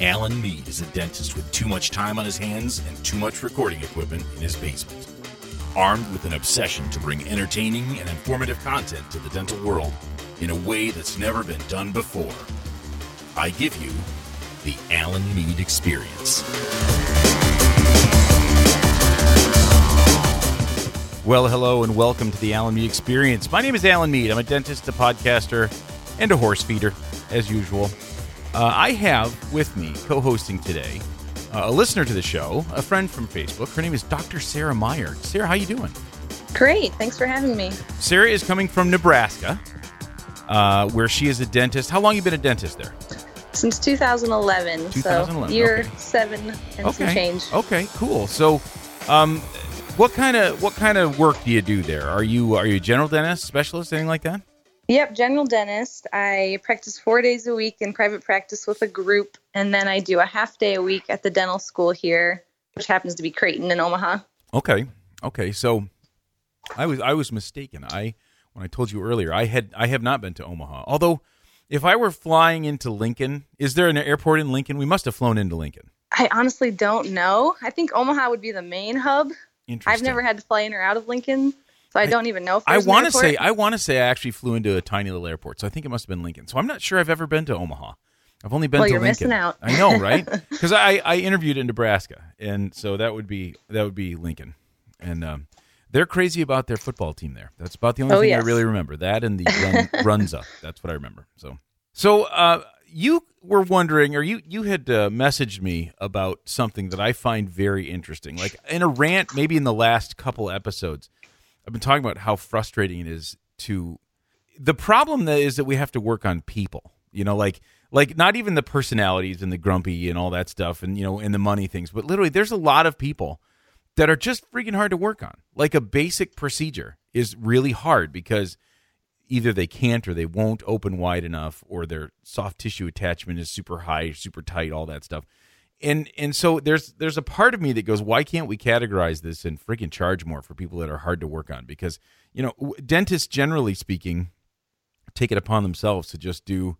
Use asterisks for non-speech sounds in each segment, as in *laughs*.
Alan Mead is a dentist with too much time on his hands and too much recording equipment in his basement. Armed with an obsession to bring entertaining and informative content to the dental world in a way that's never been done before, I give you the Alan Mead Experience. Well, hello and welcome to the Alan Mead Experience. My name is Alan Mead. I'm a dentist, a podcaster, and a horse feeder, as usual. Uh, I have with me, co-hosting today, uh, a listener to the show, a friend from Facebook. Her name is Dr. Sarah Meyer. Sarah, how you doing? Great. Thanks for having me. Sarah is coming from Nebraska, uh, where she is a dentist. How long you been a dentist there? Since 2011, 2011, so year okay. seven and some change. Okay, cool. So, um, what kind of what kind of work do you do there? Are you are you a general dentist, specialist, anything like that? Yep, general dentist. I practice four days a week in private practice with a group, and then I do a half day a week at the dental school here, which happens to be Creighton in Omaha. Okay. Okay. So I was I was mistaken. I when I told you earlier, I had I have not been to Omaha. Although if I were flying into Lincoln, is there an airport in Lincoln? We must have flown into Lincoln. I honestly don't know. I think Omaha would be the main hub. Interesting. I've never had to fly in or out of Lincoln, so I, don't even know if I want to say I want to say I actually flew into a tiny little airport, so I think it must have been Lincoln. So I'm not sure I've ever been to Omaha. I've only been Well, to you're Lincoln. missing out. I know, right? *laughs* Because I, I interviewed in Nebraska, and so that would be that would be Lincoln, and um, they're crazy about their football team there. That's about the only Oh, thing I really remember. That and the run, *laughs* Runza. That's what I remember. So, so uh, you were wondering, or you you had uh, messaged me about something that I find very interesting, like in a rant, maybe in the last couple episodes. I've been talking about how frustrating it is to the problem that is that we have to work on people you know like like not even the personalities and the grumpy and all that stuff and you know and the money things but literally there's a lot of people that are just freaking hard to work on like a basic procedure is really hard because either they can't or they won't open wide enough or their soft tissue attachment is super high super tight all that stuff. And and so there's there's a part of me that goes why can't we categorize this and freaking charge more for people that are hard to work on? Because you know dentists generally speaking take it upon themselves to just do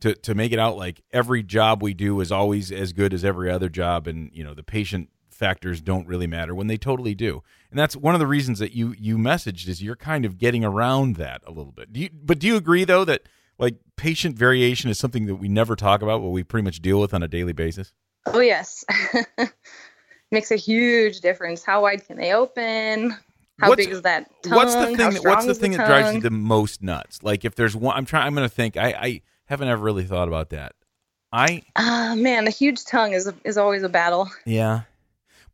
to to make it out like every job we do is always as good as every other job. And you know the patient factors don't really matter when they totally do and that's one of the reasons that you you messaged is you're kind of getting around that a little bit do you but do you agree though that like patient variation is something that we never talk about but we pretty much deal with on a daily basis Oh yes, *laughs* makes a huge difference. How wide can they open? How What's- big is that tongue? what's the thing that, what's the thing that drives you the most nuts like if there's one i'm trying i'm gonna think i i haven't ever really thought about that i Ah, man, a huge tongue is is always a battle. Yeah.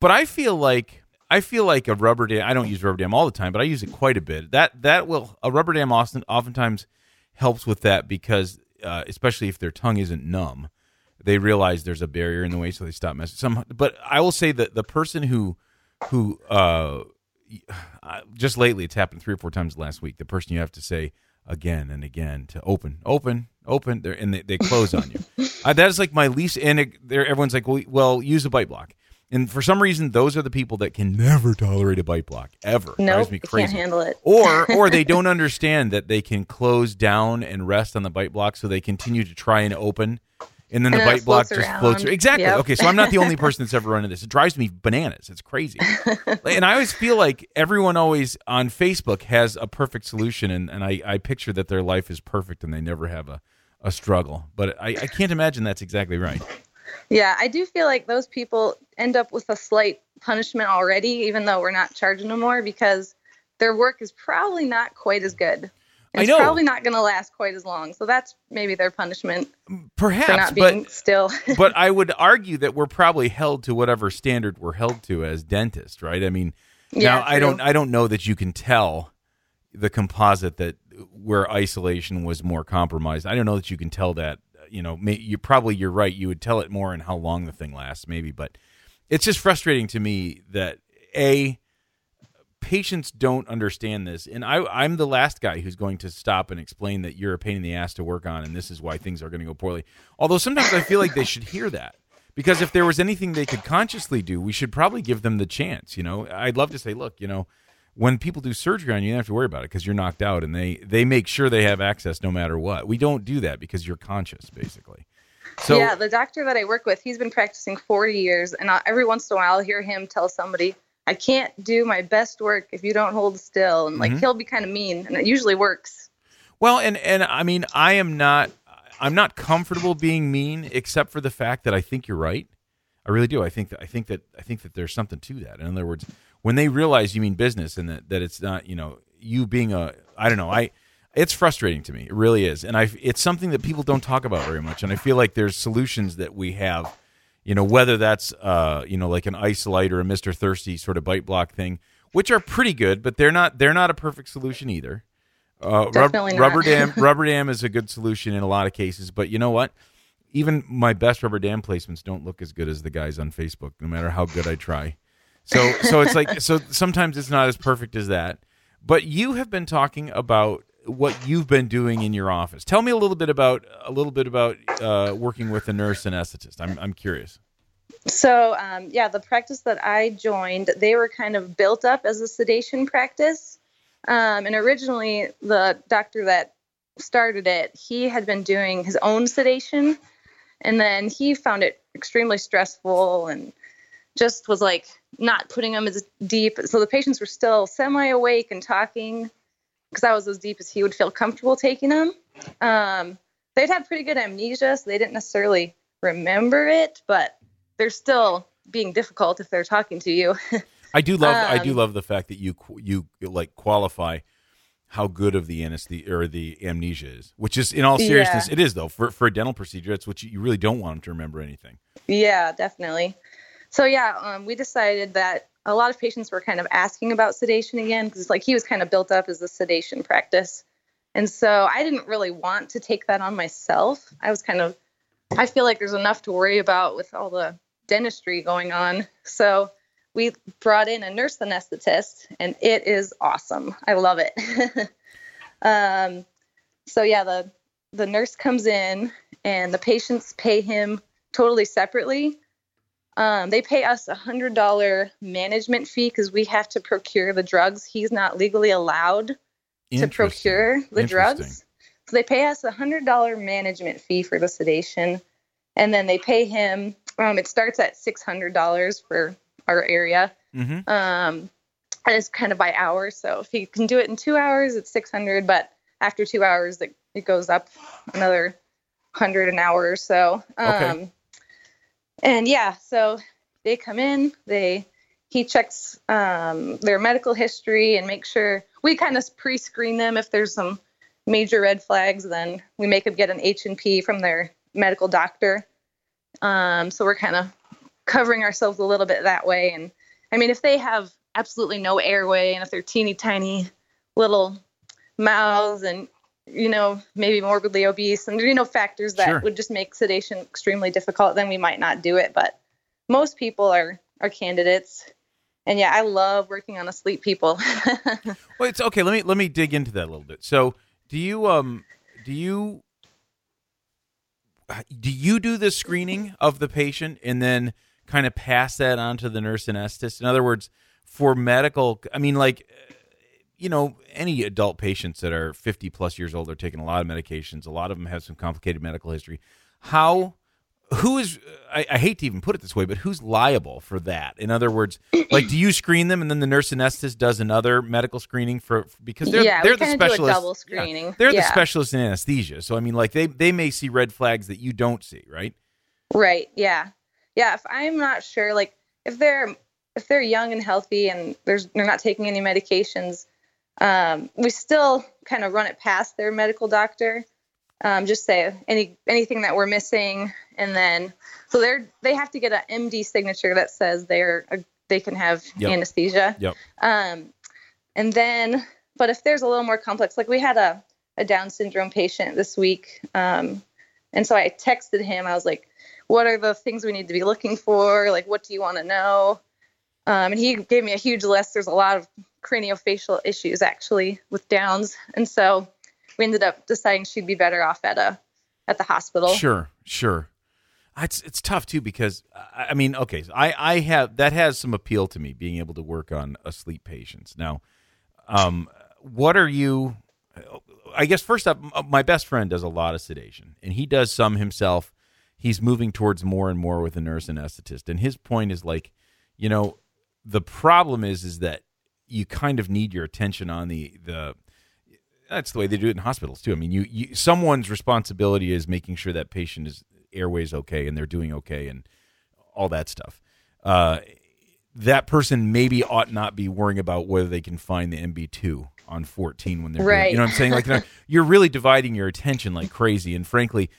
But I feel like I feel like a rubber dam. I don't use rubber dam all the time, but I use it quite a bit. That that will a rubber dam often oftentimes helps with that because uh, especially if their tongue isn't numb, they realize there's a barrier in the way, so they stop messing. Some, but I will say that the person who who uh, *sighs* just lately it's happened three or four times last week. The person you have to say again and again to open, open, open, and they, they close on you. *laughs* Uh, that is like my least. And it, there, everyone's like, well, well, use a bite block. And for some reason, those are the people that can never tolerate a bite block ever. No, Drives me I can't handle it. or *laughs* or they don't understand that they can close down and rest on the bite block, so they continue to try and open, and then And the bite block floats just floats. around. Exactly. Yep. Okay, so I'm not the only *laughs* person that's ever run into this. It drives me bananas. It's crazy, *laughs* and I always feel like everyone always on Facebook has a perfect solution, and, and I, I picture that their life is perfect and they never have a, a struggle. But I, I can't imagine that's exactly right. Yeah, I do feel like those people end up with a slight punishment already, even though we're not charging them more because their work is probably not quite as good. I It's probably not going to last quite as long. So that's maybe their punishment Perhaps, for not but being still. *laughs* but I would *laughs* argue that we're probably held to whatever standard we're held to as dentists, right? I mean, Yeah, now I don't I don't know that you can tell the composite that where isolation was more compromised. I don't know that you can tell that. You know, may, you probably you're right. You would tell it more in how long the thing lasts, maybe. But it's just frustrating to me that a patients don't understand this and I, i'm the last guy who's going to stop and explain that you're a pain in the ass to work on and this is why things are going to go poorly although sometimes i feel like they should hear that because if there was anything they could consciously do we should probably give them the chance you know i'd love to say look you know when people do surgery on you, you don't have to worry about it because you're knocked out, and they they make sure they have access no matter what. We don't do that because you're conscious, basically. So yeah, the doctor that I work with, he's been practicing 40 years, and every once in a while, I'll hear him tell somebody, "I can't do my best work if you don't hold still," and like Mhm. he'll be kind of mean, and it usually works. Well, and and I mean, I am not I'm not comfortable being mean, except for the fact that I think you're right. I really do. I think that I think that I think that there's something to that. In other words, when they realize you mean business and that, that it's not, you know, you being a I don't know, I it's frustrating to me. It really is. And I it's something that people don't talk about very much. And I feel like there's solutions that we have, you know, whether that's uh, you know, like an Isolite or a Mr. Thirsty sort of bite block thing, which are pretty good, but they're not they're not a perfect solution either. Uh, rub- rubber dam *laughs* rubber dam is a good solution in a lot of cases, but you know what? Even my best rubber dam placements don't look as good as the guys on Facebook, no matter how good I try. So so it's like so sometimes it's not as perfect as that. But you have been talking about what you've been doing in your office. Tell me a little bit about a little bit about uh, working with a nurse anesthetist. I'm I'm curious. So, um, yeah, the practice that I joined, they were kind of built up as a sedation practice. Um, and originally, the doctor that started it, he had been doing his own sedation. And then he found it extremely stressful and just was like not putting them as deep. So the patients were still semi awake and talking because I was as deep as he would feel comfortable taking them. Um, they'd had pretty good amnesia, so they didn't necessarily remember it, but they're still being difficult if they're talking to you. I do love I do Um, love the fact that you you like qualify how good of the anesthesia or the amnesia is, which is in all Yeah. seriousness it is though for for a dental procedure. That's what you, you really don't want them to remember anything. yeah, definitely. So yeah, um, we decided that a lot of patients were kind of asking about sedation again because like he was kind of built up as a sedation practice, and so I didn't really want to take that on myself. I was kind of I feel like there's enough to worry about with all the dentistry going on. So we brought in a nurse anesthetist, and it is awesome. I love it. *laughs* um, so yeah, the the nurse comes in, and the patients pay him totally separately. Um, they pay us a hundred dollar management fee because we have to procure the drugs. He's not legally allowed to procure the drugs. So they pay us a hundred dollar management fee for the sedation, and then they pay him. Um, it starts at six hundred dollars for our area. Mhm. Um, and it's kind of by hours. So if he can do it in two hours, it's six hundred. But after two hours, it, it goes up another hundred an hour or so. Um, Okay. And yeah, so they come in. They he checks um, their medical history and make sure we kind of pre-screen them if there's some major red flags. Then we make them get an H and P from their medical doctor. Um, so we're kind of covering ourselves a little bit that way. And I mean, if they have absolutely no airway and if they're teeny tiny little mouths and you know maybe morbidly obese and you know factors that Sure. would just make sedation extremely difficult then we might not do it but most people are are candidates and yeah i love working on asleep people *laughs* Well, it's okay. Let me let me dig into that a little bit. So, do you um do you do you do the screening of the patient and then kind of pass that on to the nurse anesthetist? In other words, for medical, I mean, like you know, any adult patients that are 50 plus years old are taking a lot of medications. A lot of them have some complicated medical history. How who is I, I hate to even put it this way, but who's liable for that? In other words, *clears throat* like do you screen them and then the nurse anesthetist does another medical screening for because they're Yeah, they're the kinda do specialist double yeah, they're the Yeah. specialist in anesthesia. So I mean like they they may see red flags that you don't see, right? Right. Yeah. Yeah. If I'm not sure, like if they're if they're young and healthy and there's they're not taking any medications, um, we still kind of run it past their medical doctor. Um, just say any anything that we're missing, and then so they're they have to get an MD signature that says they're they can have Yep. anesthesia. Yep. Um, and then, but if there's a little more complex, like we had a, a Down syndrome patient this week, um, and so I texted him. I was like, "What are the things we need to be looking for? Like, what do you want to know?" Um, and he gave me a huge list. There's a lot of craniofacial issues actually with Downs, and so we ended up deciding she'd be better off at a at the hospital. Sure, sure. Ah, it's it's tough too because I mean, okay, I I have that has some appeal to me being able to work on uh, asleep patients. Now, Um, what are you? Uh, I guess first up, uh, my best friend does a lot of sedation, and he does some himself. He's moving towards more and more with a nurse anesthetist, and his point is like, you know, the problem is is that you kind of need your attention on the the. That's the way they do it in hospitals too. I mean, you, you someone's responsibility is making sure that patient is airways okay and they're doing okay and all that stuff. Uh, that person maybe ought not be worrying about whether they can find the MB2 on 14 when they're right. Doing, you know what I'm saying? Like *laughs* you're really dividing your attention like crazy, and frankly,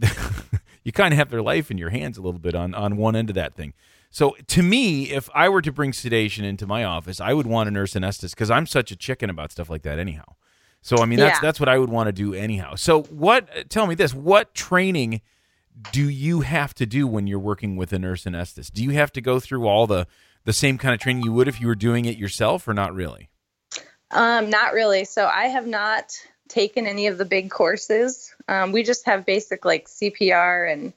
*laughs* you kind of have their life in your hands a little bit on on one end of that thing. So to me, if I were to bring sedation into my office, I would want a nurse anesthetist because I'm such a chicken about stuff like that anyhow. So I mean that's Yeah. that's what I would want to do anyhow. So what tell me this, what training do you have to do when you're working with a nurse anesthetist? Do you have to go through all the the same kind of training you would if you were doing it yourself or not really? Um, not really. So I have not taken any of the big courses. Um, we just have basic like CPR and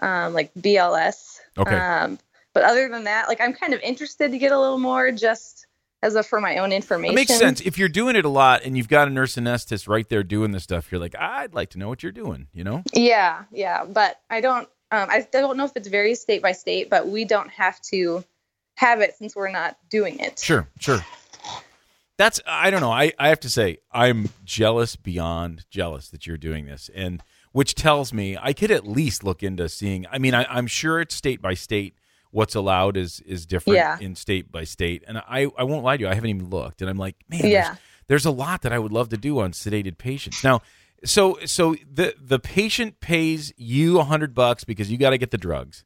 um, like BLS. Okay. Um, but other than that, like I'm kind of interested to get a little more just as a for my own information. It makes sense. If you're doing it a lot and you've got a nurse anesthetist right there doing this stuff, you're like, I'd like to know what you're doing, you know? Yeah, yeah. But I don't. Um, I don't know if it's varies state by state, but we don't have to have it since we're not doing it. Sure, sure. That's I don't know. I, I have to say I'm jealous beyond jealous that you're doing this, and which tells me I could at least look into seeing. I mean, I, I'm sure it's state by state. What's allowed is is different Yeah. in state by state, and I I won't lie to you. I haven't even looked, and I'm like, man, Yeah. there's, there's a lot that I would love to do on sedated patients. Now, so so the the patient pays you a hundred bucks because you got to get the drugs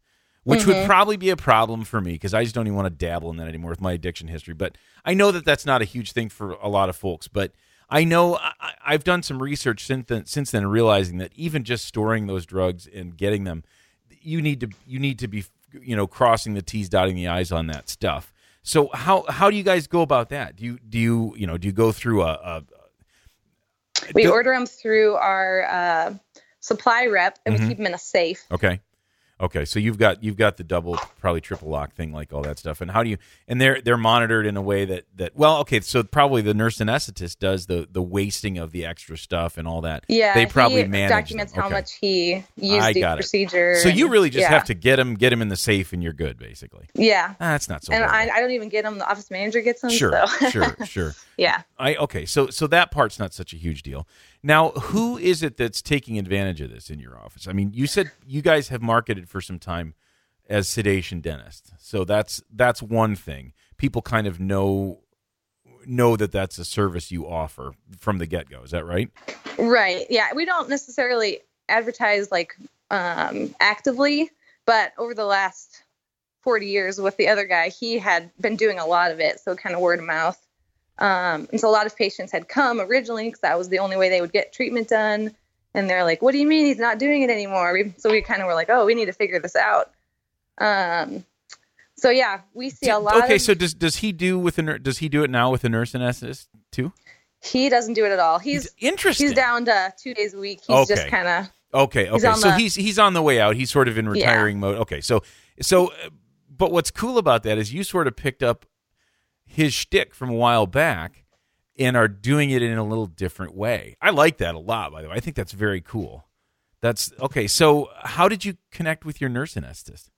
which would mm-hmm. probably be a problem for me because I just don't even want to dabble in that anymore with my addiction history. But I know that that's not a huge thing for a lot of folks. But I know I, I've done some research since then, since then, realizing that even just storing those drugs and getting them, you need to you need to be you know crossing the T's, dotting the I's on that stuff. So how how do you guys go about that? Do you do you you know do you go through a, a We do- order them through our uh, supply rep, and Mm-hmm. we keep them in a safe. Okay. Okay, so you've got you've got the double, probably triple lock thing, like all that stuff. And how do you? And they're they're monitored in a way that that well, okay. So probably the nurse anesthetist does the the wasting of the extra stuff and all that. Yeah, they probably he manage. documents them. how Okay. much he used I each got it. procedure. So you really just yeah. have to get him get him in the safe, and you're good, basically. Yeah, Ah, that's not so. and. I, I don't even get them. The office manager gets them. sure, so. sure, *laughs* sure. Yeah. I okay, so so that part's not such a huge deal. Now, who is it that's taking advantage of this in your office? I mean, you said you guys have marketed for some time as sedation dentist, so that's that's one thing. People kind of know know that that's a service you offer from the get go. Is that right? Right. Yeah. We don't necessarily advertise like um, actively, but over the last 40 years with the other guy, he had been doing a lot of it. So kind of word of mouth. Um, and so a lot of patients had come originally because that was the only way they would get treatment done. And they're like, what do you mean he's not doing it anymore? We, so we kind of were like, oh, we need to figure this out. Um, so yeah, we see a lot okay, of, so does does he do with a does he do it now with a nurse anesthetist too? he doesn't do it at all. He's, Interesting. he's down to two days a week. He's just kind of, Okay, okay. on so the- he's he's on the way out. He's sort of in retiring mode. Okay, so so, uh, but what's cool about that is you sort of picked up his shtick from a while back and are doing it in a little different way. I like that a lot, by the way. I think that's very cool. That's okay. So, how did you connect with your nurse anesthetist?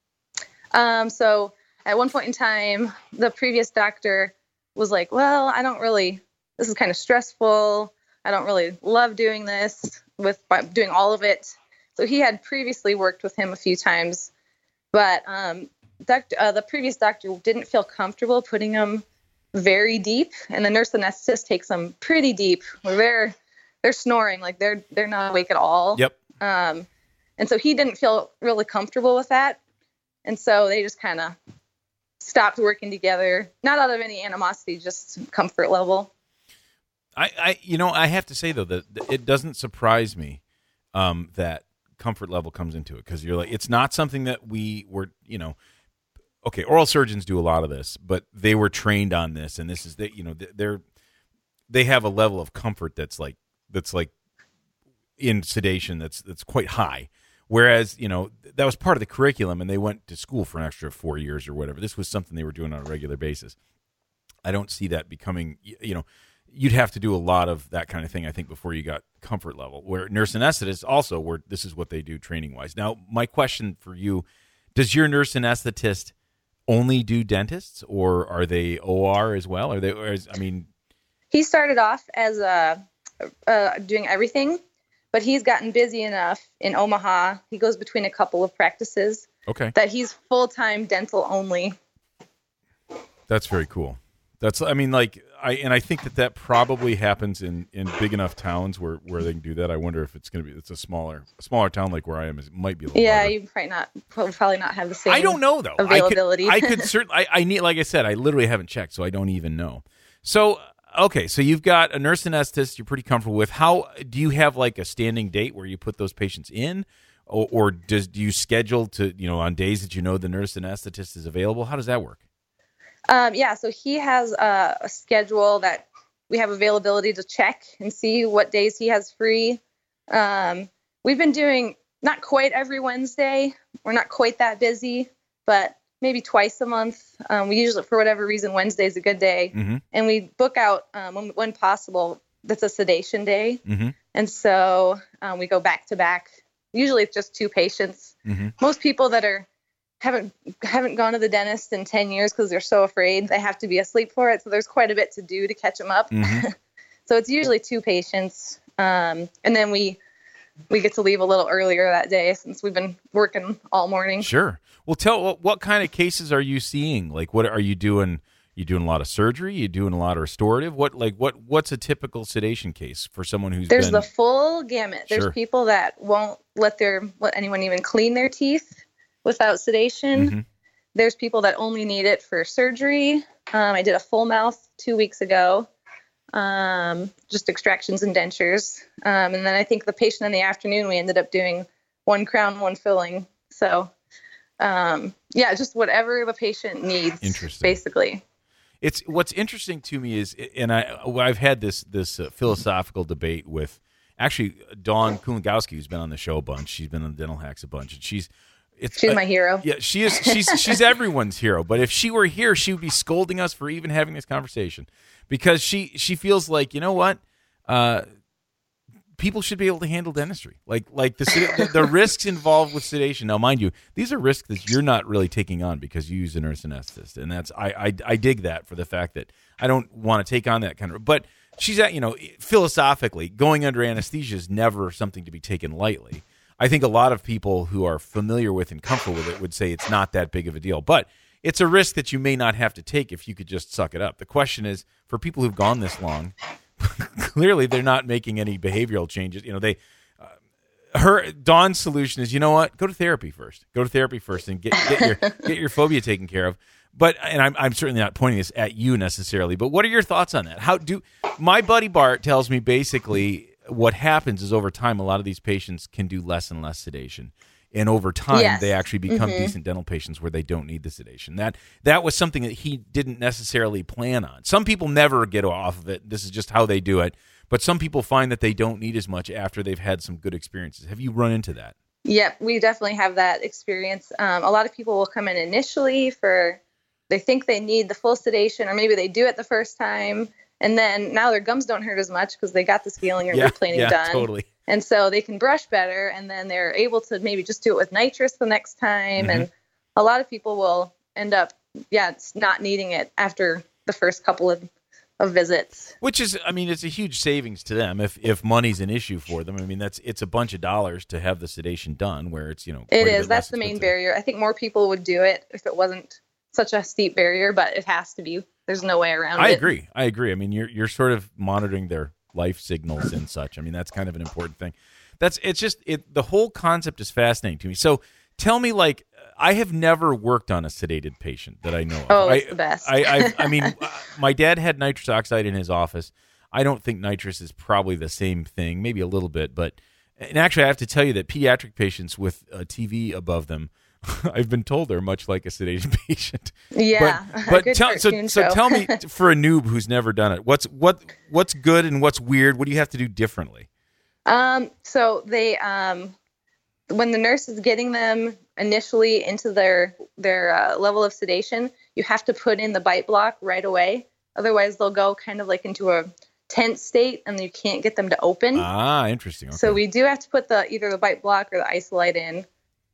Um, so at one point in time, the previous doctor was like, "Well, I don't really. This is kind of stressful. I don't really love doing this with doing all of it." So he had previously worked with him a few times, but um, uh, the previous doctor didn't feel comfortable putting him very deep, and the nurse anesthetist takes them pretty deep, where they're they're snoring, like they're they're not awake at all. Yep. Um, and so he didn't feel really comfortable with that. And so they just kind of stopped working together, not out of any animosity, just comfort level. I, I you know I have to say though that it doesn't surprise me um, that comfort level comes into it because you're like it's not something that we were you know okay oral surgeons do a lot of this but they were trained on this and this is that you know they're they have a level of comfort that's like that's like in sedation that's that's quite high whereas you know that was part of the curriculum and they went to school for an extra four years or whatever this was something they were doing on a regular basis i don't see that becoming you know you'd have to do a lot of that kind of thing, I think, before you got comfort level. Where nurse anesthetist also, where this is what they do training wise. Now, my question for you: Does your nurse anesthetist only do dentists, or are they OR as well? Are they? Or is, I mean, he started off as a uh, doing everything, but he's gotten busy enough in Omaha. He goes between a couple of practices. Okay. That he's full time dental only. That's very cool. That's I mean like I and I think that that probably happens in in big enough towns where where they can do that. I wonder if it's going to be it's a smaller a smaller town like where I am is might be a little yeah harder. you probably not probably not have the same. I don't know though availability. I could, *laughs* I could certainly I, I need like I said I literally haven't checked so I don't even know. So okay so you've got a nurse anesthetist you're pretty comfortable with. How do you have like a standing date where you put those patients in? Or, or does do you schedule to you know on days that you know the nurse anesthetist is available? How does that work? Um, yeah, so he has a, a, schedule that we have availability to check and see what days he has free. Um, we've been doing not quite every Wednesday. We're not quite that busy, but maybe twice a month. Um, we usually, for whatever reason, Wednesday is a good day, mm-hmm. and we book out um, when, when, possible. That's a sedation day, mm-hmm. and so um, we go back to back. Usually, it's just two patients. Mm-hmm. Most people that are haven't haven't gone to the dentist in 10 years because they're so afraid they have to be asleep for it. So there's quite a bit to do to catch them up. Mm-hmm. *laughs* so it's usually two patients um, and then we we get to leave a little earlier that day since we've been working all morning. Sure. Well tell what, what kind of cases are you seeing? Like what are you doing? You doing a lot of surgery? You doing a lot of restorative? What like what what's a typical sedation case for someone who's there's been... the full gamut. There's Sure. people that won't let their let anyone even clean their teeth without sedation. Mhm. there's people that only need it for surgery. Um, i did a full mouth two weeks ago um, just extractions and dentures. Um, and then i think the patient in the afternoon we ended up doing one crown one filling. So um, yeah just whatever the patient needs Interesting. basically. It's what's interesting to me is and i i've had this this uh, philosophical debate with actually dawn kulingowski who's been on the show a bunch she's been on dental hacks a bunch and she's it's she's uh, my hero Yeah, she is. She's *laughs* she's everyone's hero. But if she were here, she would be scolding us for even having this conversation, because she she feels like you know what, uh, people should be able to handle dentistry. Like like the the, the risks involved with sedation. Now, mind you, these are risks that you're not really taking on because you use a nurse anesthetist, and that's I I, I dig that for the fact that I don't want to take on that kind of. But she's at you know philosophically going under anesthesia is never something to be taken lightly. I think a lot of people who are familiar with and comfortable with it would say it's not that big of a deal, but it's a risk that you may not have to take if you could just suck it up. The question is for people who've gone this long, *laughs* clearly they're not making any behavioral changes. You know, they uh, her Dawn's solution is, you know what? Go to therapy first. Go to therapy first and get get your *laughs* get your phobia taken care of. But and I'm I'm certainly not pointing this at you necessarily. But what are your thoughts on that? How do my buddy Bart tells me basically what happens is over time a lot of these patients can do less and less sedation. And over time, Yes. they actually become Mhm. decent dental patients where they don't need the sedation. That that was something that he didn't necessarily plan on. Some people never get off of it. This is just how they do it. But some people find that they don't need as much after they've had some good experiences. Have you run into that? Yep, we definitely have that experience. Um, a lot of people will come in initially for they think they need the full sedation, or maybe they do it the first time, and then now their gums don't hurt as much because they got the scaling or yeah, replaning yeah, done, totally. and so they can brush better, and then they're able to maybe just do it with nitrous the next time. Mm-hmm. And a lot of people will end up, yeah, it's not needing it after the first couple of, of visits. Which is, I mean, it's a huge savings to them if if money's an issue for them. I mean, that's it's a bunch of dollars to have the sedation done, where it's you know It is. That's the main barrier. I think more people would do it if it wasn't such a steep barrier, but it has to be. There's no way around I it. I agree. I agree. I mean, you're you're sort of monitoring their life signals and such. I mean, that's kind of an important thing. That's it's just it. The whole concept is fascinating to me. So tell me, like, I have never worked on a sedated patient that I know of. Oh, I, the best. I, I, I mean, *laughs* my dad had nitrous oxide in his office. I don't think nitrous is probably the same thing, maybe a little bit, but and actually, I have to tell you that pediatric patients with a TV above them, *laughs* I've been told they're much like a sedated *laughs* patient. Yeah. *laughs* But, but tell, so so tell me for a noob who's never done it, what's what what's good and what's weird? What do you have to do differently? Um, so they um, when the nurse is getting them initially into their their uh, level of sedation, you have to put in the bite block right away. Otherwise, they'll go kind of like into a tense state and you can't get them to open. Ah, interesting. Okay. So we do have to put the either the bite block or the isolite in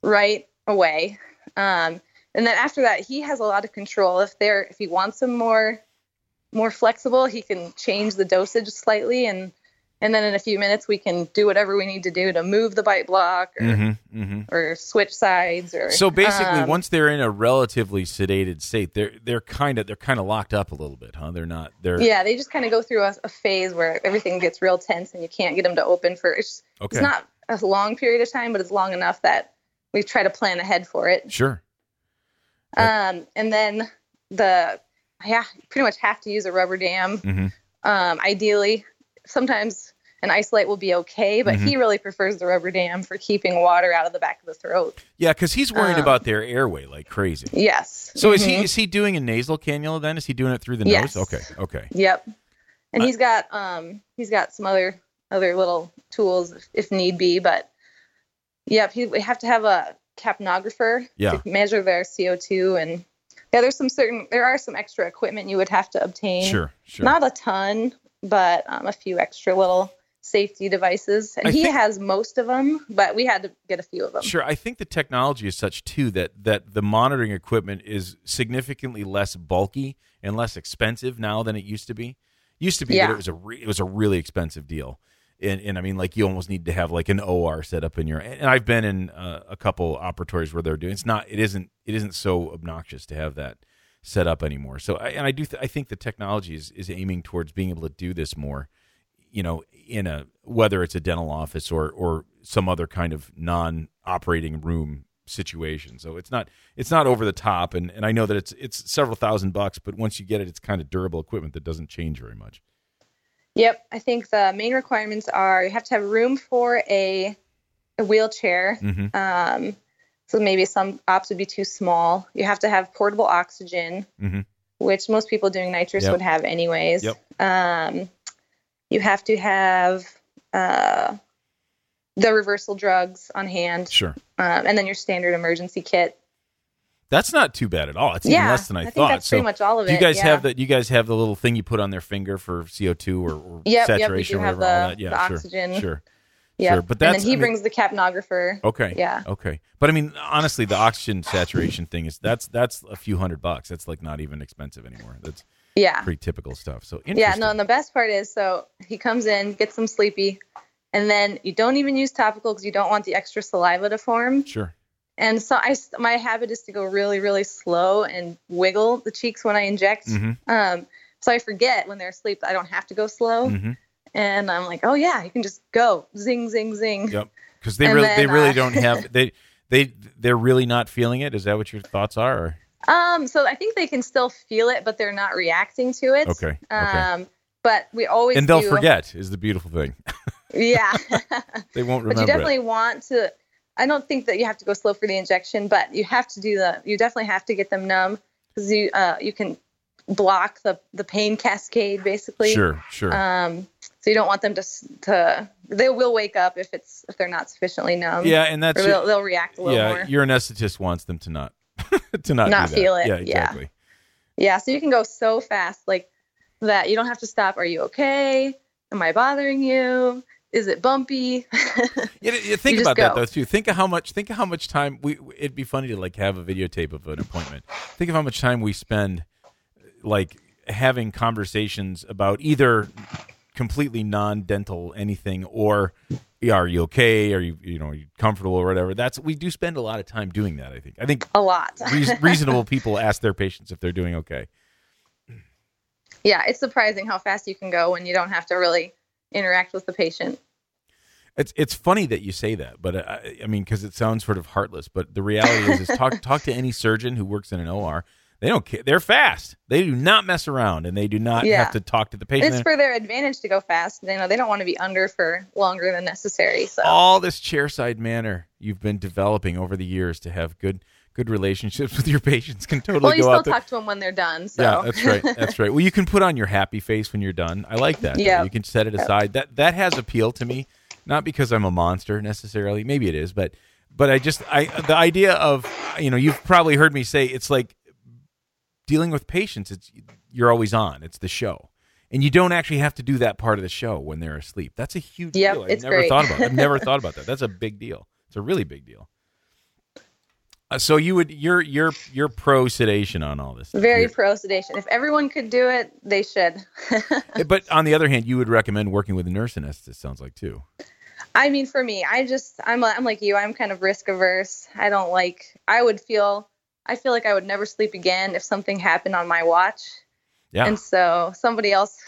right away. Um, and then after that, he has a lot of control. If they're if he wants them more more flexible, he can change the dosage slightly, and and then in a few minutes we can do whatever we need to do to move the bite block or Mm-hmm, mm-hmm. or switch sides or. So basically, um, once they're in a relatively sedated state, they're they're kind of they're kind of locked up a little bit, huh? They're not. They're yeah, they just kind of go through a, a phase where everything gets real tense and you can't get them to open for it's, Okay. it's not a long period of time, but it's long enough that we try to plan ahead for it. Sure. Um, and then the yeah, pretty much have to use a rubber dam. Mhm. Um, ideally, sometimes an Isolite will be okay, but Mm-hmm. he really prefers the rubber dam for keeping water out of the back of the throat. Yeah, because he's worried Um, about their airway like crazy. Yes. So is he Mhm. is he doing a nasal cannula then? Is he doing it through the Yes. nose? Okay. Okay. Yep. And Uh, he's got um he's got some other other little tools if, if need be, but yep, he, we have to have a capnographer Yeah. to measure their CO2 and yeah, there's some certain there are some extra equipment you would have to obtain. Sure. Sure. Not a ton, but um, a few extra little safety devices. And I he think- has most of them, but we had to get a few of them. Sure, I think the technology is such too that that the monitoring equipment is significantly less bulky and less expensive now than it used to be. Used to be that it was a re- it was a really expensive deal, and and I mean like you almost need to have like an OR set up in your. And I've been in uh, a couple operatories where they're doing. It's not. It isn't. It isn't so obnoxious to have that set up anymore. So I, and I do. Th- I think the technology is is aiming towards being able to do this more you know in a whether it's a dental office or or some other kind of non-operating room situation so it's not it's not over the top and and I know that it's it's several thousand bucks but once you get it it's kind of durable equipment that doesn't change very much Yep, I think the main requirements are you have to have room for a, a wheelchair. Mhm. Um, so maybe some ops would be too small. You have to have portable oxygen, Mhm. which most people doing nitrous Yep. would have anyways. Yep. Um, you have to have uh, the reversal drugs on hand, sure um, and then your standard emergency kit. That's not too bad at all it's even less than I, think thought that's so pretty much all of do you guys yeah. have that you guys have the little thing you put on their finger for CO2 or, or Yep, yep, saturation do or have whatever all the- that yeah the sure oxygen. sure Yeah, sure but and then he I mean- brings the capnographer. Okay. Yeah. Okay. But I mean, honestly, the oxygen saturation thing is that's that's a few hundred bucks. That's like not even expensive anymore. That's Yeah. pretty typical stuff. So Yeah, no, and the best part is so he comes in, gets them sleepy, and then you don't even use topical because you don't want the extra saliva to form. Sure. And so I, my habit is to go really, really slow and wiggle the cheeks when I inject. Mhm. Um, so I forget when they're asleep I don't have to go slow. hmm And I'm like, oh yeah, you can just go zing, zing, zing. Yep. Because they And really they really uh, don't have *laughs* they they they're really not feeling it. Is that what your thoughts are? Or? Um, so I think they can still feel it, but they're not reacting to it. Okay. Okay. Um, but we always and they'll do- forget is the beautiful thing. *laughs* Yeah. they won't remember. *laughs* but you definitely it. want to i don't think that you have to go slow for the injection but you have to do the you definitely have to get them numb because you uh, you can block the the pain cascade basically Sure. Sure. um so you don't want them to to they will wake up if it's if they're not sufficiently numb yeah, and that's they'll, they'll react a little yeah. more Your anesthetist wants them to not *laughs* to not Not feel it, Yeah. yeah. Exactly. yeah so you can go so fast like that you don't have to stop are you okay am i bothering you is it bumpy *laughs* Yeah, you think You about that though too. Think of how much. Think of how much time we. It'd be funny to like have a videotape of an appointment. Think of how much time we spend, like having conversations about either completely non-dental anything or yeah, are you okay? Are you you know are you comfortable or whatever? That's we do spend a lot of time doing that. I think. I think a lot *laughs* reas- reasonable people ask their patients if they're doing okay. yeah, it's surprising how fast you can go when you don't have to really interact with the patient. It's it's funny that you say that, but uh, I, I mean because it sounds sort of heartless. But the reality is, is talk talk to any surgeon who works in an OR. They don't care. They're fast. They do not mess around, and they do not Yeah. have to talk to the patient. It's for their advantage to go fast. They know they don't want to be under for longer than necessary. So All this chairside manner you've been developing over the years to have good good relationships with your patients can totally well, you go still talk to them when they're done. So Yeah, that's right. *laughs* That's right. Well, you can put on your happy face when you're done. I like that. Yeah. You can set it aside. That that has appeal to me, not because I'm a monster necessarily. Maybe it is, but but I just I the idea of you know you've probably heard me say it's like dealing with patients. It's you're always on. It's the show. and you don't actually have to do that part of the show when they're asleep. That's a huge Yep, deal. I've it's never great. thought about. I've *laughs* never thought about that. That's a big deal. It's a really big deal. Uh, so you would you're you're you're pro sedation on all this. Very You're- pro sedation. If everyone could do it, they should. *laughs* but on the other hand, you would recommend working with a nurse anesthetist. Sounds like too. I mean, for me, I just I'm I'm like you. I'm kind of risk averse. I don't like. I would feel. I feel like I would never sleep again if something happened on my watch. Yeah. And so somebody else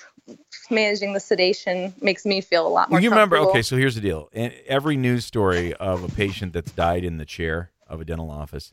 managing the sedation makes me feel a lot more. Well, you remember? Okay, so here's the deal. Every news story of a patient that's died in the chair of a dental office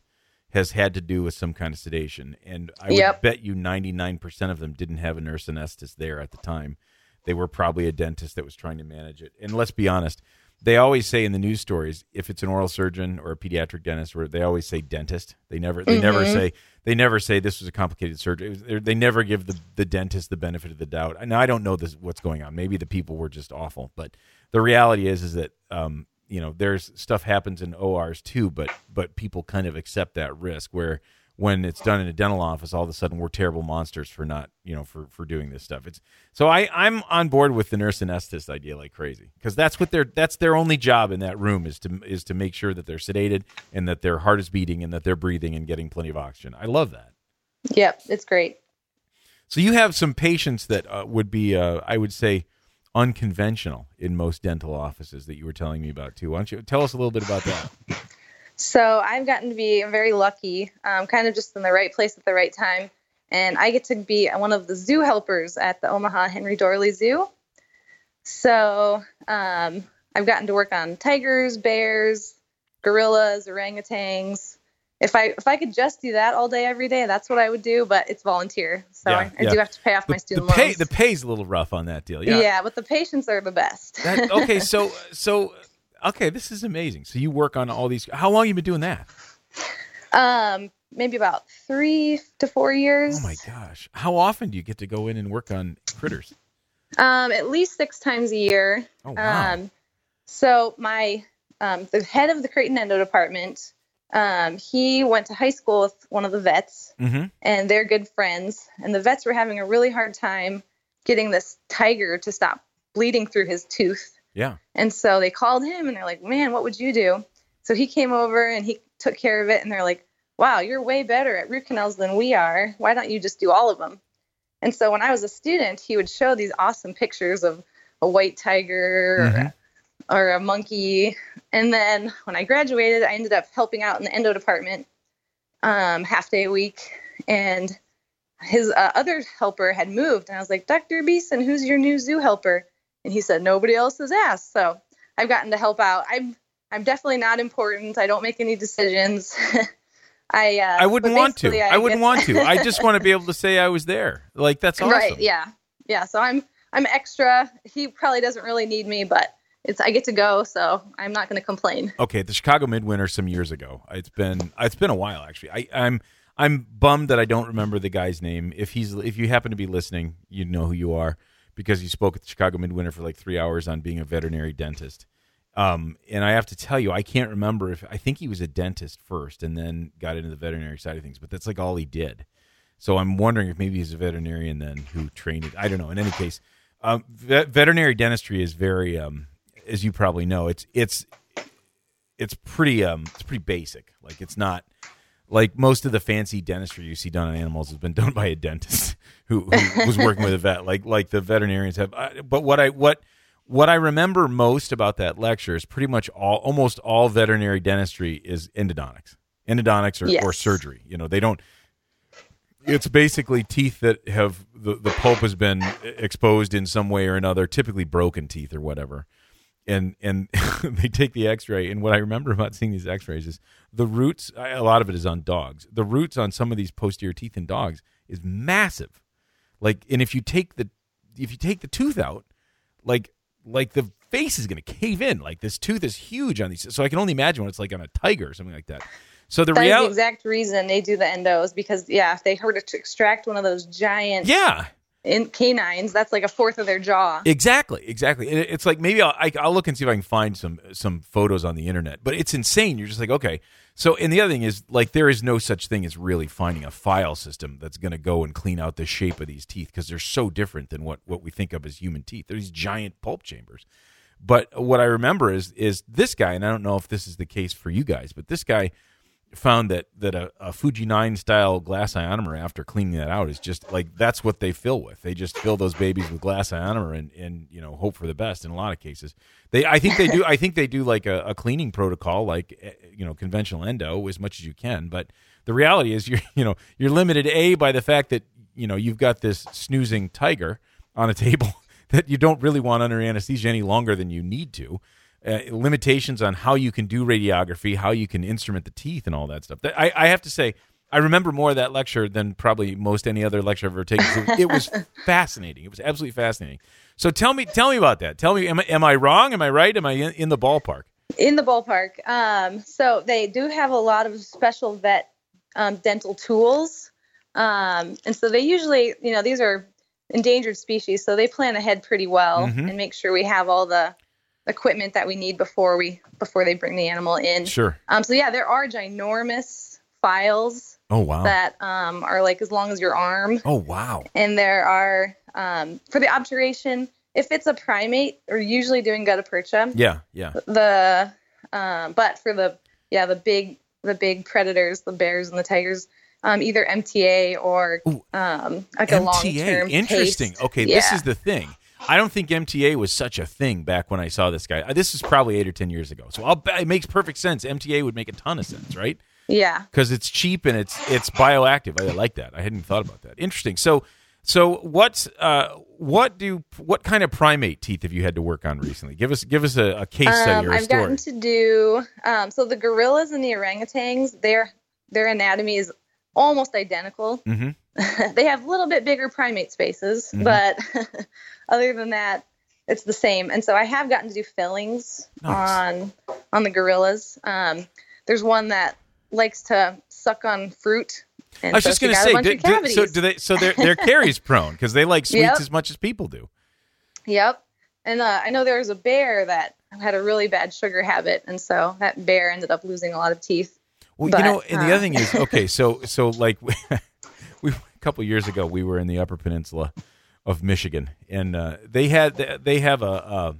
has had to do with some kind of sedation, and I would Yep. bet you 99% of them didn't have a nurse anesthetist there at the time. They were probably a dentist that was trying to manage it. And let's be honest, they always say in the news stories if it's an oral surgeon or a pediatric dentist, where they always say dentist. They never they never Mhm. say they never say this was a complicated surgery. Was- They never give the, the dentist the benefit of the doubt. Now I don't know this what's going on. Maybe the people were just awful, but the reality is is that um, you know there's stuff happens in ORs too, but but people kind of accept that risk where when it's done in a dental office, all of a sudden we're terrible monsters for not, you know, for for doing this stuff. It's so I I'm on board with the nurse anesthetist idea like crazy because that's what their that's their only job in that room is to is to make sure that they're sedated and that their heart is beating and that they're breathing and getting plenty of oxygen. I love that. Yep, it's great. So you have some patients that uh, would be, uh, I would say, unconventional in most dental offices that you were telling me about too. Why don't you tell us a little bit about that? So I've gotten to be very lucky, um, kind of just in the right place at the right time. And I get to be one of the zoo helpers at the Omaha Henry Doorly Zoo. So um, I've gotten to work on tigers, bears, gorillas, orangutans. If I if I could just do that all day every day, that's what I would do. But it's volunteer, so Yeah, I, I yeah. do have to pay off my student the pay loans. the pay's a little rough on that deal. yeah. Yeah. but the patients are the best. That, okay, so *laughs* so okay, this is amazing. So you work on all these. How long you been doing that? um, maybe about three to four years. Oh my gosh! How often do you get to go in and work on critters? Um, at least six times a year. Oh wow! Um, so my um, the head of the Creighton Endo department, um, he went to high school with one of the vets, mm-hmm. and they're good friends. And the vets were having a really hard time getting this tiger to stop bleeding through his tooth. Yeah. And so they called him, and they're like, "Man, what would you do?" So he came over and he took care of it. And they're like, "Wow, you're way better at root canals than we are. Why don't you just do all of them?" And so when I was a student, he would show these awesome pictures of a white tiger or, Mhm. or a monkey. And then when I graduated, I ended up helping out in the endo department um, half day a week. And his uh, other helper had moved. And I was like, Dr. Beeson, who's your new zoo helper? And he said, nobody else has asked. So I've gotten to help out. I'm, I'm definitely not important. I don't make any decisions. *laughs* I, uh, I wouldn't want to. basically I, wouldn't want to. I just want to be *laughs* able to say I was there. Like that's awesome. Right. Yeah. Yeah. So I'm I'm extra. He probably doesn't really need me, but it's I get to go, so I'm not going to complain. okay, the Chicago Midwinter some years ago. It's been it's been a while actually. I, I'm I'm bummed that I don't remember the guy's name. If he's if you happen to be listening, you know who you are because he spoke at the Chicago Midwinter for like three hours on being a veterinary dentist. Um, and I have to tell you, I can't remember if I think he was a dentist first and then got into the veterinary side of things, but that's like all he did. So I'm wondering if maybe he's a veterinarian then who trained it. I don't know. In any case, um, vet- veterinary dentistry is very, um, as you probably know, it's it's it's pretty um it's pretty basic. Like it's not like most of the fancy dentistry you see done on animals has been done by a dentist *laughs* who, who was working with a vet. Like like the veterinarians have. But what I what what I remember most about that lecture is pretty much all almost all veterinary dentistry is endodontics, endodontics or, or surgery. You know they don't. It's basically teeth that have the, the pulp has been exposed in some way or another, typically broken teeth or whatever and and *laughs* they take the x-ray and what i remember about seeing these x-rays is the roots A lot of it is on dogs. The roots on some of these posterior teeth in dogs is massive. Like and if you take the if you take the tooth out like like the face is going to cave in. Like this tooth is huge on these so i can only imagine what it's like on a tiger or something like that. So the That is the reality exact reason they do the endos because yeah, if they were to extract one of those giant, yeah in canines, that's like a fourth of their jaw. Exactly, exactly. It- It's like maybe I'll, I, I'll look and see if I can find some some photos on the internet. But it's insane. You're just like, okay. So, and the other thing is, like, there is no such thing as really finding a file system that's going to go and clean out the shape of these teeth because they're so different than what what we think of as human teeth. They're these giant pulp chambers. But what I remember is is this guy, and I don't know if this is the case for you guys, but this guy found that that a, a Fuji nine style glass ionomer after cleaning that out is just like that's what they fill with. They just fill those babies with glass ionomer and and you know hope for the best. In a lot of cases, they I think they do I think they do like a, a cleaning protocol like eh, you know conventional endo as much as you can. But the reality is you're *laughs* you know you're limited a by the fact that you know you've got this snoozing tiger on a table *laughs* that you don't really want under anesthesia any longer than you need to uh, limitations on how you can do radiography, how you can instrument the teeth, and all that stuff. I, I have to say, I remember more of that lecture than probably most any other lecture I've ever taken. It, it was *laughs* fascinating. It was absolutely fascinating. So tell me, tell me about that. Tell me, am I, am I wrong? Am I right? Am I in, in the ballpark? in the ballpark. Um, so they do have a lot of special vet um, dental tools, um, and so they usually, you know, these are endangered species, so they plan ahead pretty well Mhm. and make sure we have all the equipment that we need before we before they bring the animal in. Sure. Um, so yeah, there are ginormous files Oh wow. that um, are like as long as your arm, oh wow. and there are um, for the obturation. If it's a primate, we're usually doing gutta percha Yeah. Yeah. the um, but for the yeah the big the big predators the bears and the tigers um, either MTA or um, like a long term MTA. Interesting. Okay, this is the thing. I don't think MTA was such a thing back when I saw this guy. This is probably eight or ten years ago. So I'll bet it makes perfect sense. MTA would make a ton of sense, right? yeah because it's cheap and it's it's bioactive. I like that. I hadn't thought about that. Interesting. So so what's uh what do what kind of primate teeth have you had to work on recently? Give us give us a, a case study um, or a I've story. gotten to do um, so the gorillas and the orangutans their their anatomy is almost identical *laughs* hmm they have a little bit bigger primate spaces Mhm. but *laughs* other than that it's the same and so i have gotten to do fillings Nice. on on the gorillas um, there's one that likes to suck on fruit and I was so just going to say, do, do- so do they? So they're they're *laughs* caries prone because they like sweets Yep. as much as people do. yep and uh, i know there was a bear that had a really bad sugar habit and so that bear ended up losing a lot of teeth Well, But, you know, and the uh, other thing is, okay, so *laughs* so like *laughs* we a couple years ago we were in the Upper Peninsula of Michigan, and uh, they had they have a, a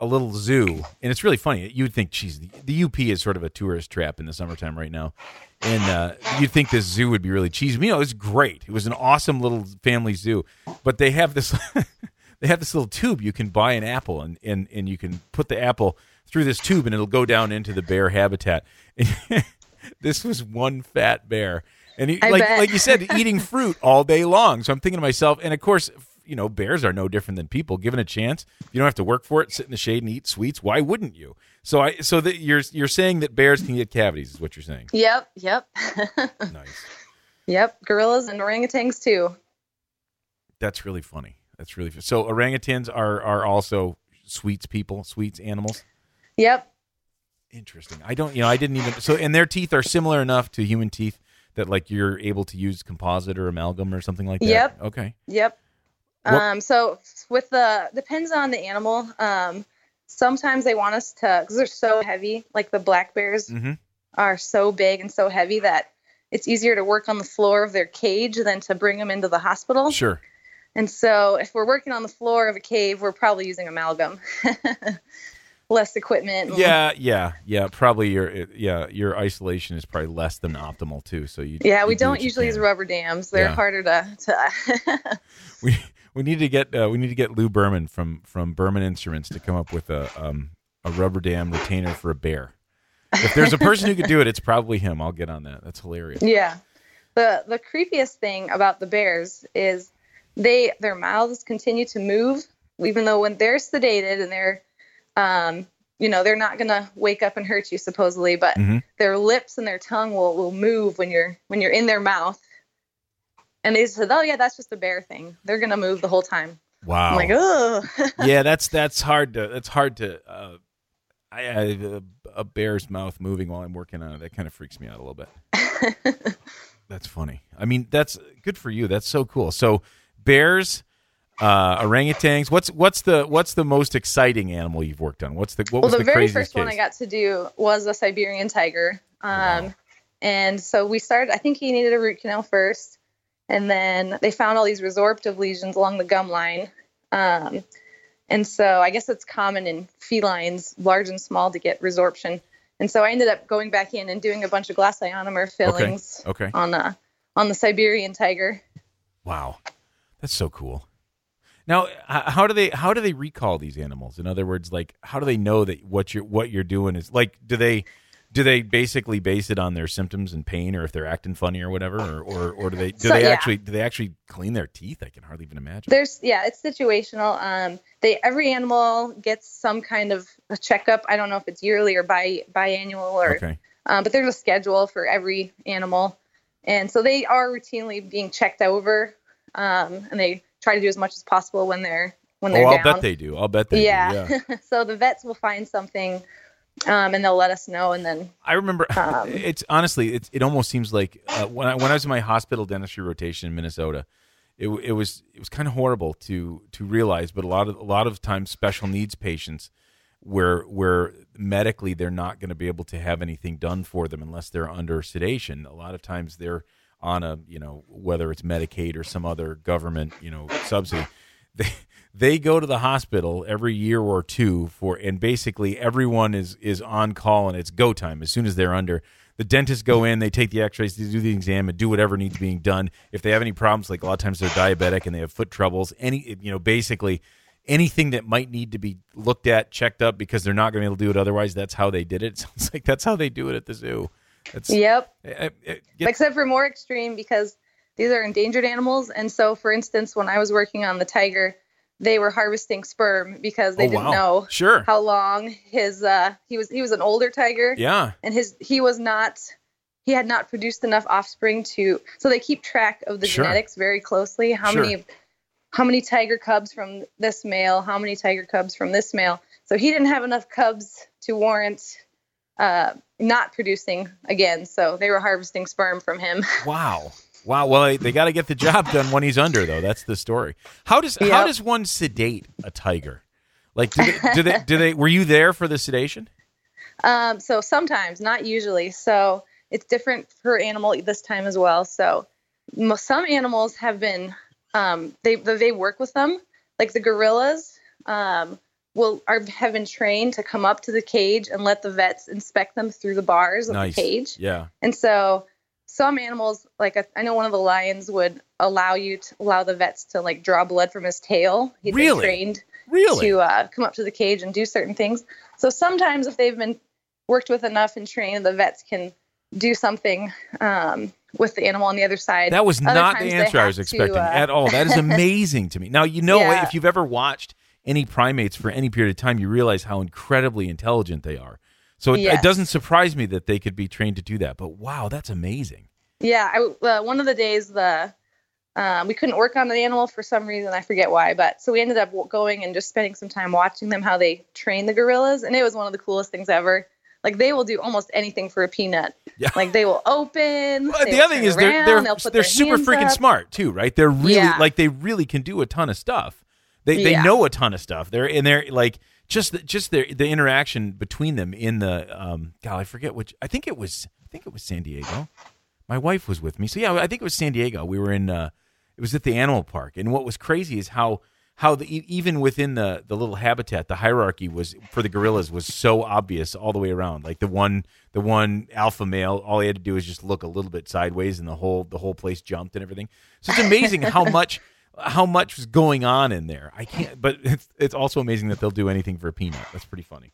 a little zoo, and it's really funny. You'd think, geez, the, the UP is sort of a tourist trap in the summertime right now, and uh, you'd think this zoo would be really cheesy. You know, it was great. It was an awesome little family zoo, but they have this *laughs* they have this little tube you can buy an apple, and and and you can put the apple through this tube, and it'll go down into the bear habitat. This was one fat bear, and he, I like bet. like you said, *laughs* eating fruit all day long. So I'm thinking to myself, and of course, you know, bears are no different than people. Given a chance, you don't have to work for it. Sit in the shade and eat sweets. Why wouldn't you? So I so that you're you're saying that bears can get cavities is what you're saying. yep yep *laughs* Nice. yep gorillas and orangutans too That's really funny. That's really so. Orangutans are are also sweets people, sweets animals. yep Interesting. I don't, you know, I didn't even. So, and their teeth are similar enough to human teeth that like you're able to use composite or amalgam or something like that. Yep. Okay. Yep. What- Um, so with the depends on the animal. Um, sometimes they want us to because they're so heavy. Like the black bears Mm-hmm. are so big and so heavy that it's easier to work on the floor of their cage than to bring them into the hospital. Sure. And so if we're working on the floor of a cave, we're probably using amalgam. *laughs* Less equipment. Yeah. Yeah. Yeah. Probably your yeah your isolation is probably less than optimal too. So you. Yeah, we do don't usually use rubber dams. They're Yeah. harder to. to *laughs* We we need to get uh, we need to get Lou Berman from from Berman Instruments to come up with a um a rubber dam retainer for a bear. If there's a person who could do it, it's probably him. I'll get on that. That's hilarious. Yeah. The the creepiest thing about the bears is they their mouths continue to move even though when they're sedated and they're um you know they're not gonna wake up and hurt you supposedly but Mhm. their lips and their tongue will, will move when you're when you're in their mouth and they said oh yeah that's just a bear thing they're gonna move the whole time Wow. i'm like oh *laughs* yeah, that's that's hard to that's hard to. Uh, I, I a bear's mouth moving while I'm working on it that kind of freaks me out a little bit. *laughs* that's funny. I mean, that's good for you. That's so cool. So bears, uh, orangutans. What's what's the what's the most exciting animal you've worked on? What's the what well, was the, the, very first one? I got to do was a Siberian tiger. Um, wow. And so we started, I think he needed a root canal first. And then they found all these resorptive lesions along the gum line. Um, and so I guess it's common in felines, large and small, to get resorption. And so I ended up going back in and doing a bunch of glass ionomer fillings Okay. on the on the Siberian tiger. Wow, that's so cool. Now, how do they how do they recall these animals? In other words, like how do they know that what you're what you're doing is like do they do they basically base it on their symptoms and pain, or if they're acting funny or whatever, or or, or do they do So, they yeah. actually do they actually clean their teeth? I can hardly even imagine. There's yeah, it's situational. Um, they every animal gets some kind of a checkup. I don't know if it's yearly or bi biannual or okay, um, but there's a schedule for every animal, and so they are routinely being checked over, um, and they try to do as much as possible when they're when oh, they're I'll down. bet they do. I'll bet they yeah. do. Yeah. *laughs* so the vets will find something, um, and they'll let us know, and then I remember *laughs* Um, it's honestly it's, it almost seems like uh, when I when I was in my hospital dentistry rotation in Minnesota, it it was it was kind of horrible to to realize, but a lot of a lot of times special needs patients where where medically they're not going to be able to have anything done for them unless they're under sedation. A lot of times they're on a you know whether it's Medicaid or some other government you know subsidy. *laughs* They they go to the hospital every year or two for and basically everyone is is on call and it's go time. As soon as they're under the dentists go in they take the x-rays they do the exam and do whatever needs being done. If they have any problems like a lot of times they're diabetic and they have foot troubles any you know basically anything that might need to be looked at checked up because they're not going to be able to do it otherwise that's how they did it, *laughs* sounds like that's how they do it at the zoo that's yep. I- I- I except for more extreme because these are endangered animals. And so, for instance, when I was working on the tiger, they were harvesting sperm because they oh, didn't wow. know sure how long his uh he was he was an older tiger yeah and his he was not he had not produced enough offspring to so they keep track of the Sure. genetics very closely how Sure. many how many tiger cubs from this male how many tiger cubs from this male so he didn't have enough cubs to warrant uh not producing again so they were harvesting sperm from him *laughs* Wow. Wow. Well, they, got to get the job done when he's under, though. That's the story. How does how does one sedate a tiger? Like, do they, do they do they? Were you there for the sedation? *laughs* Um, so sometimes, not usually. So it's different per animal this time as well. So some animals have been um, they they work with them, like the gorillas. Um, will are have been trained to come up to the cage and let the vets inspect them through the bars of Nice. the cage. Yeah. And so some animals, like I I know one of the lions, would allow you to allow the vets to like draw blood from his tail. He'd Really? trained Really? to uh, come up to the cage and do certain things. So sometimes, if they've been worked with enough and trained, the vets can do something um, with the animal on the other side. That was Other not the answer I was to, expecting uh, at all. That is *laughs* amazing to me. Now, you know, Yeah. if you've ever watched any primates for any period of time, you realize how incredibly intelligent they are. So it, it doesn't surprise me that they could be trained to do that. But wow, that's amazing. Yeah, I, uh, one of the days the um, we couldn't work on the animal for some reason. I forget why, but so we ended up going and just spending some time watching them how they train the gorillas, and it was one of the coolest things ever. Like they will do almost anything for a peanut. Yeah. Like they will open. Well, they the will other thing is they're around, they're put they're super freaking up. smart too, right? They're really Yeah. like they really can do a ton of stuff. They they know a ton of stuff. They're and they're like just the, just the the interaction between them in the um God I forget which I think it was I think it was San Diego. My wife was with me, so yeah, I think it was San Diego. We were in uh it was at the animal park, and what was crazy is how how the, even within the the little habitat, the hierarchy was for the gorillas was so obvious all the way around. Like the one the one alpha male, all he had to do was just look a little bit sideways, and the whole the whole place jumped and everything. So it's amazing how *laughs* much how much was going on in there. I can't, but it's it's also amazing that they'll do anything for a peanut. That's pretty funny.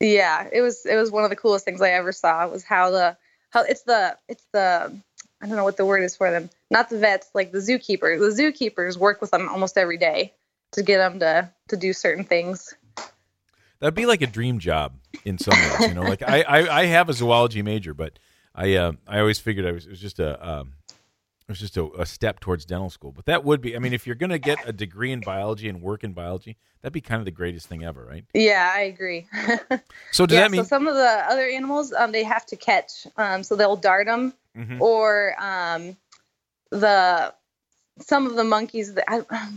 Yeah, it was it was one of the coolest things I ever saw was how the how it's the it's the I don't know what the word is for them. Not the vets, like the zookeepers. The zookeepers work with them almost every day to get them to to do certain things. That'd be like a dream job in some ways, you know. Like I, I, I have a zoology major, but I, uh, I always figured I was it was just a, um, it was just a, a step towards dental school. But that would be, I mean, if you're gonna get a degree in biology and work in biology, that'd be kind of the greatest thing ever, right? Yeah, I agree. *laughs* So does yeah, that mean? so some of the other animals um, they have to catch, um, so they'll dart them, Mhm. or um, the some of the monkeys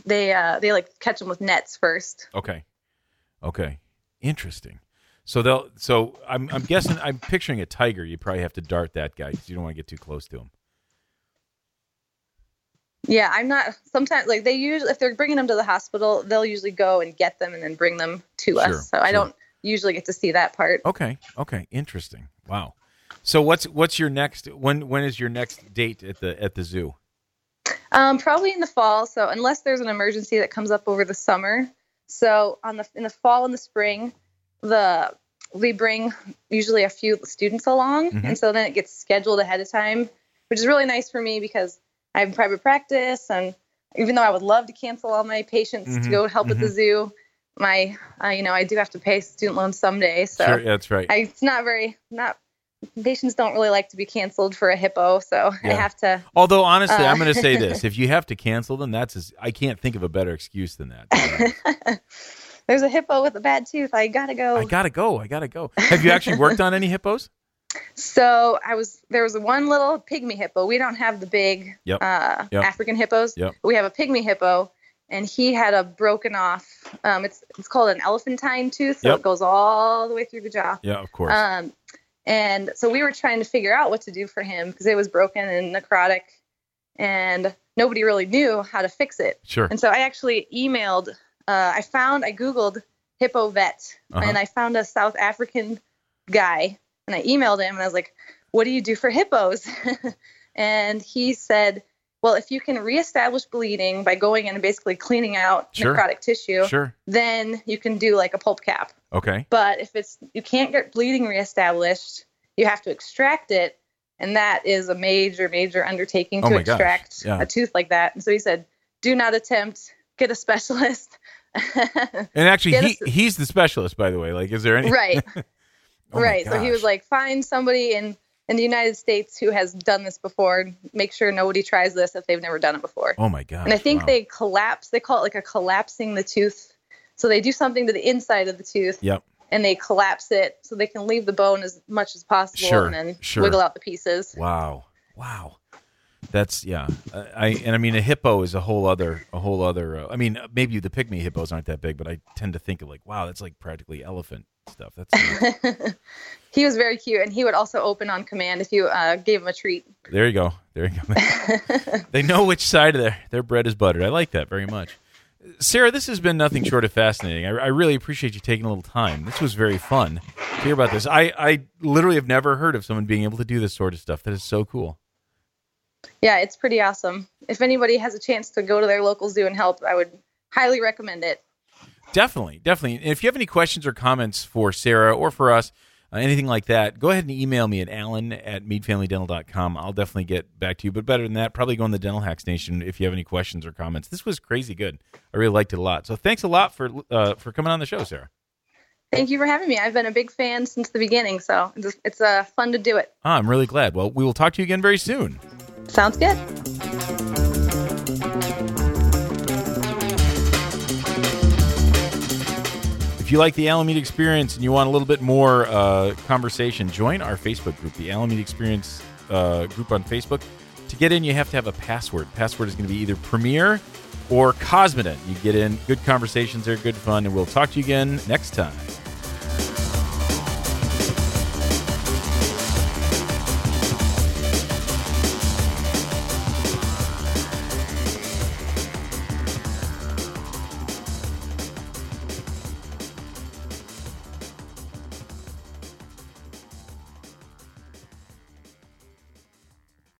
they uh, they like catch them with nets first. Okay, okay, interesting. So they'll. So I'm I'm guessing I'm picturing a tiger. You probably have to dart that guy because you don't want to get too close to him. Yeah, I'm not. Sometimes, like they usually, if they're bringing them to the hospital, they'll usually go and get them and then bring them to Sure, us. So I don't usually get to see that part. Okay, okay, interesting. Wow. So what's what's your next? When when is your next date at the at the zoo? Um, probably in the fall. So unless there's an emergency that comes up over the summer, so on the in the fall and the spring, the we bring usually a few students along, Mhm. and so then it gets scheduled ahead of time, which is really nice for me because I have private practice, and even though I would love to cancel all my patients Mhm, to go help at the zoo, my uh, you know I do have to pay student loans someday, so Sure, yeah, that's right. I, it's not very not. Patients don't really like to be canceled for a hippo, so I have to Although honestly, Uh. I'm going to say this: *laughs* if you have to cancel them, that's as, I can't think of a better excuse than that. *laughs* There's a hippo with a bad tooth. I gotta go. I gotta go. I gotta go. Have you actually worked on any hippos? So I was there was one little pygmy hippo. We don't have the big Yep. uh, Yep. African hippos. Yep. We have a pygmy hippo, and he had a broken off. Um, it's it's called an elephantine tooth, so it goes all the way through the jaw. Yeah, of course. Um, and so we were trying to figure out what to do for him because it was broken and necrotic, and nobody really knew how to fix it. sure. And so I actually emailed, uh, I found, I Googled hippo vet Uh-huh. and I found a South African guy and I emailed him and I was like, what do you do for hippos? *laughs* and he said, well, if you can reestablish bleeding by going in and basically cleaning out Sure. necrotic tissue, Sure. then you can do like a pulp cap. Okay. But if it's, you can't get bleeding reestablished, you have to extract it. And that is a major, major undertaking Oh to extract Yeah. a tooth like that. And so he said, do not attempt, get a specialist. *laughs* And actually, he he's the specialist, by the way. Like, is there any? right. *laughs* Oh right. So he was like, find somebody in, in the United States who has done this before. Make sure nobody tries this if they've never done it before. Oh my god! and I think wow. they collapse, they call it like a collapsing the tooth. So they do something to the inside of the tooth Yep. and they collapse it so they can leave the bone as much as possible Sure, and then sure. wiggle out the pieces. Wow. Wow. That's yeah. I, I and I mean a hippo is a whole other a whole other. Uh, I mean maybe the pygmy hippos aren't that big, but I tend to think of like wow, that's like practically elephant stuff. That's *laughs* he was very cute and he would also open on command if you uh, gave him a treat. there you go. There you go. *laughs* *laughs* they know which side of their their bread is buttered. I like that very much. Sarah, this has been nothing short of fascinating. I, I really appreciate you taking a little time. This was very fun to hear about this. I, I literally have never heard of someone being able to do this sort of stuff. That is so cool. Yeah, it's pretty awesome. If anybody has a chance to go to their local zoo and help, I would highly recommend it. Definitely, definitely. And if you have any questions or comments for Sarah or for us, uh, anything like that, go ahead and email me at alan at meadfamilydental.com. I'll definitely get back to you. But better than that, probably go on the Dental Hacks Nation if you have any questions or comments. This was crazy good. I really liked it a lot. So thanks a lot for uh, for coming on the show, Sarah. Thank you for having me. I've been a big fan since the beginning, so it's, it's uh, fun to do it. Ah, I'm really glad. Well, we will talk to you again very soon. Sounds good. If you like the Alan Mead Experience and you want a little bit more uh, conversation, join our Facebook group, the Alan Mead Experience uh, group on Facebook. To get in, you have to have a password. Password is going to be either Premier or Cosmedent. You get in, good conversations there, good fun, and we'll talk to you again next time.